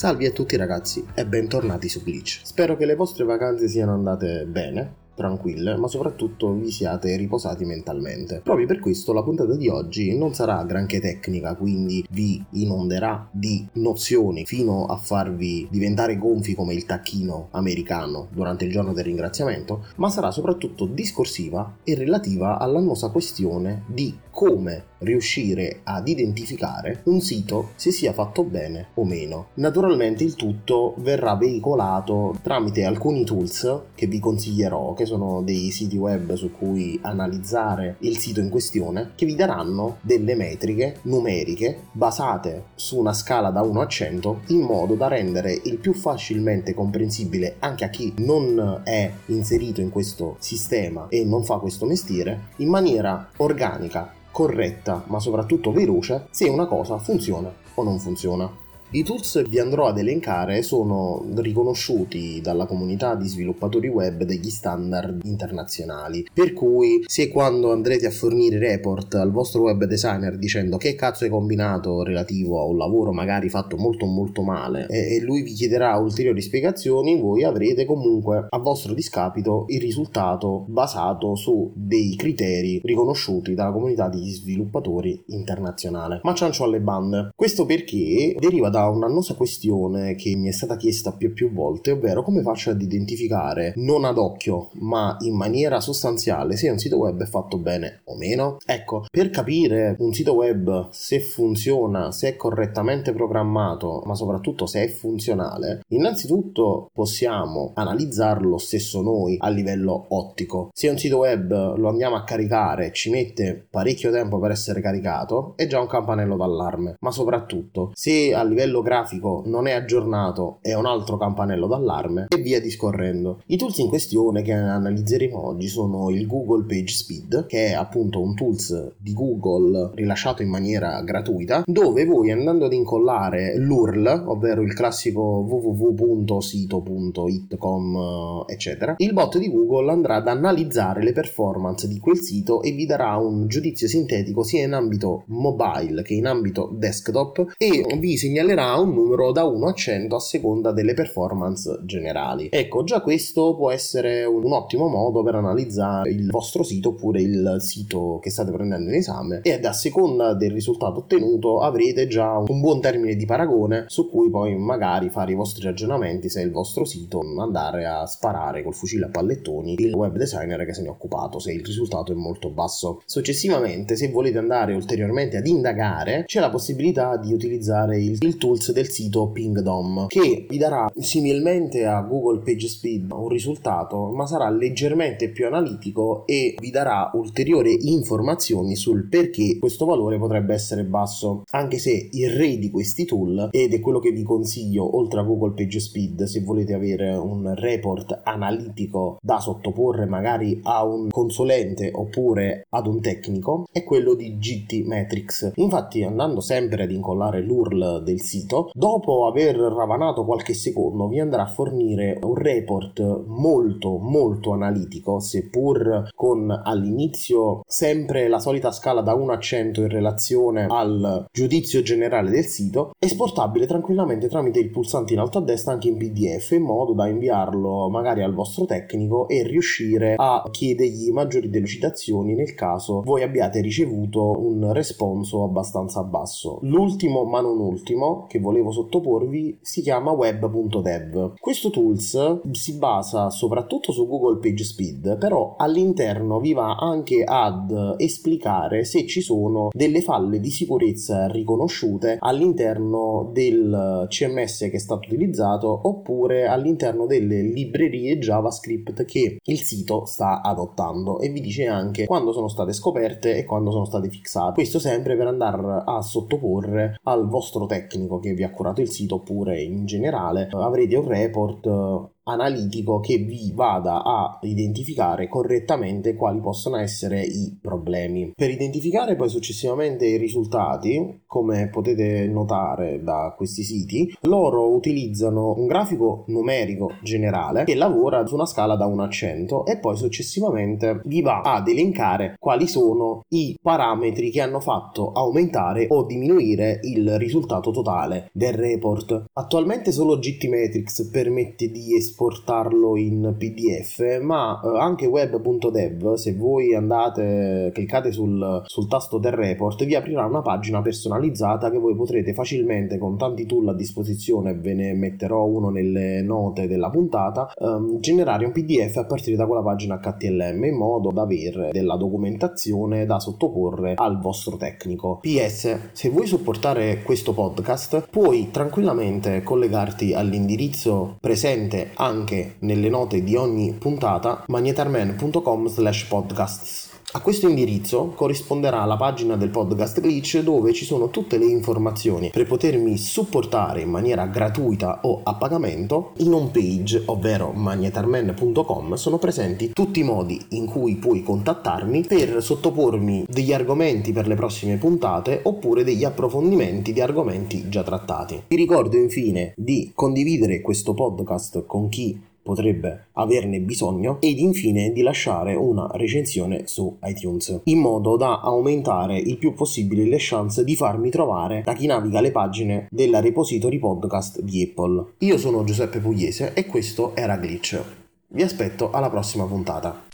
Salve a tutti ragazzi e bentornati su Glitch. Spero che le vostre vacanze siano andate bene tranquille, ma soprattutto vi siate riposati mentalmente. Proprio per questo la puntata di oggi non sarà granché tecnica, quindi vi inonderà di nozioni fino a farvi diventare gonfi come il tacchino americano durante il giorno del ringraziamento, ma sarà soprattutto discorsiva e relativa all'annosa questione di come riuscire ad identificare un sito se sia fatto bene o meno. Naturalmente il tutto verrà veicolato tramite alcuni tools che vi consiglierò, che sono dei siti web su cui analizzare il sito in questione, che vi daranno delle metriche numeriche basate su una scala da 1 a 100 in modo da rendere il più facilmente comprensibile anche a chi non è inserito in questo sistema e non fa questo mestiere in maniera organica corretta ma soprattutto veloce se una cosa funziona o non funziona. I tools che vi andrò ad elencare sono riconosciuti dalla comunità di sviluppatori web degli standard internazionali, per cui se quando andrete a fornire report al vostro web designer dicendo che cazzo hai combinato relativo a un lavoro magari fatto molto molto male e lui vi chiederà ulteriori spiegazioni, voi avrete comunque a vostro discapito il risultato basato su dei criteri riconosciuti dalla comunità di sviluppatori internazionale. Ma ciancio alle bande. Questo perché deriva da da un'annosa questione che mi è stata chiesta più e più volte, ovvero come faccio ad identificare non ad occhio, ma in maniera sostanziale se un sito web è fatto bene o meno. Ecco, per capire un sito web se funziona, se è correttamente programmato, ma soprattutto se è funzionale, innanzitutto possiamo analizzarlo stesso noi a livello ottico. Se un sito web lo andiamo a caricare, ci mette parecchio tempo per essere caricato, è già un campanello d'allarme, ma soprattutto se a livello livello grafico non è aggiornato è un altro campanello d'allarme e via discorrendo. I tools in questione che analizzeremo oggi sono il Google Page Speed, che è appunto un tools di Google rilasciato in maniera gratuita, dove voi andando ad incollare l'URL, ovvero il classico www.sito.it.com eccetera, il bot di Google andrà ad analizzare le performance di quel sito e vi darà un giudizio sintetico sia in ambito mobile che in ambito desktop e vi segnalerà darà un numero da 1 a 100 a seconda delle performance generali. Ecco, già questo può essere un ottimo modo per analizzare il vostro sito oppure il sito che state prendendo in esame e a seconda del risultato ottenuto avrete già un buon termine di paragone su cui poi magari fare i vostri ragionamenti se il vostro sito andare a sparare col fucile a pallettoni il web designer che se ne è occupato se il risultato è molto basso. Successivamente se volete andare ulteriormente ad indagare c'è la possibilità di utilizzare il, il tool tools del sito Pingdom che vi darà similmente a Google PageSpeed un risultato ma sarà leggermente più analitico e vi darà ulteriori informazioni sul perché questo valore potrebbe essere basso. Anche se il re di questi tool ed è quello che vi consiglio oltre a Google PageSpeed se volete avere un report analitico da sottoporre magari a un consulente oppure ad un tecnico è quello di GT Metrics infatti andando sempre ad incollare l'URL del sito sito, dopo aver ravanato qualche secondo, vi andrà a fornire un report molto molto analitico, seppur con all'inizio sempre la solita scala da 1 a 100 in relazione al giudizio generale del sito, esportabile tranquillamente tramite il pulsante in alto a destra anche in PDF in modo da inviarlo magari al vostro tecnico e riuscire a chiedergli maggiori delucidazioni nel caso voi abbiate ricevuto un responso abbastanza basso. L'ultimo ma non ultimo che volevo sottoporvi si chiama web.dev. Questo tools si basa soprattutto su Google PageSpeed, però all'interno vi va anche ad esplicare se ci sono delle falle di sicurezza riconosciute all'interno del CMS che è stato utilizzato oppure all'interno delle librerie JavaScript che il sito sta adottando e vi dice anche quando sono state scoperte e quando sono state fissate. Questo sempre per andare a sottoporre al vostro tecnico che vi ha curato il sito oppure in generale avrete un report analitico che vi vada a identificare correttamente quali possono essere i problemi. Per identificare poi successivamente i risultati, come potete notare da questi siti, loro utilizzano un grafico numerico generale che lavora su una scala da 1 a 100 e poi successivamente vi va ad elencare quali sono i parametri che hanno fatto aumentare o diminuire il risultato totale del report. Attualmente solo GTmetrix permette di esporre esportarlo in PDF, ma eh, anche web.dev, se voi andate, cliccate sul, sul tasto del report, vi aprirà una pagina personalizzata che voi potrete facilmente con tanti tool a disposizione, ve ne metterò uno nelle note della puntata, ehm, generare un PDF a partire da quella pagina HTML in modo da avere della documentazione da sottoporre al vostro tecnico. PS, se vuoi supportare questo podcast, puoi tranquillamente collegarti all'indirizzo presente anche nelle note di ogni puntata magnetarman.com slash podcasts. A questo indirizzo corrisponderà la pagina del podcast Glitch dove ci sono tutte le informazioni per potermi supportare in maniera gratuita o a pagamento. In home page, ovvero magnetarman.com, sono presenti tutti i modi in cui puoi contattarmi per sottopormi degli argomenti per le prossime puntate oppure degli approfondimenti di argomenti già trattati. Vi ricordo infine di condividere questo podcast con chi potrebbe averne bisogno ed infine di lasciare una recensione su iTunes in modo da aumentare il più possibile le chance di farmi trovare da chi naviga le pagine della repository podcast di Apple. Io sono Giuseppe Pugliese e questo era Glitch. Vi aspetto alla prossima puntata.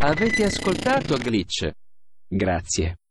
Avete ascoltato Glitch? Grazie.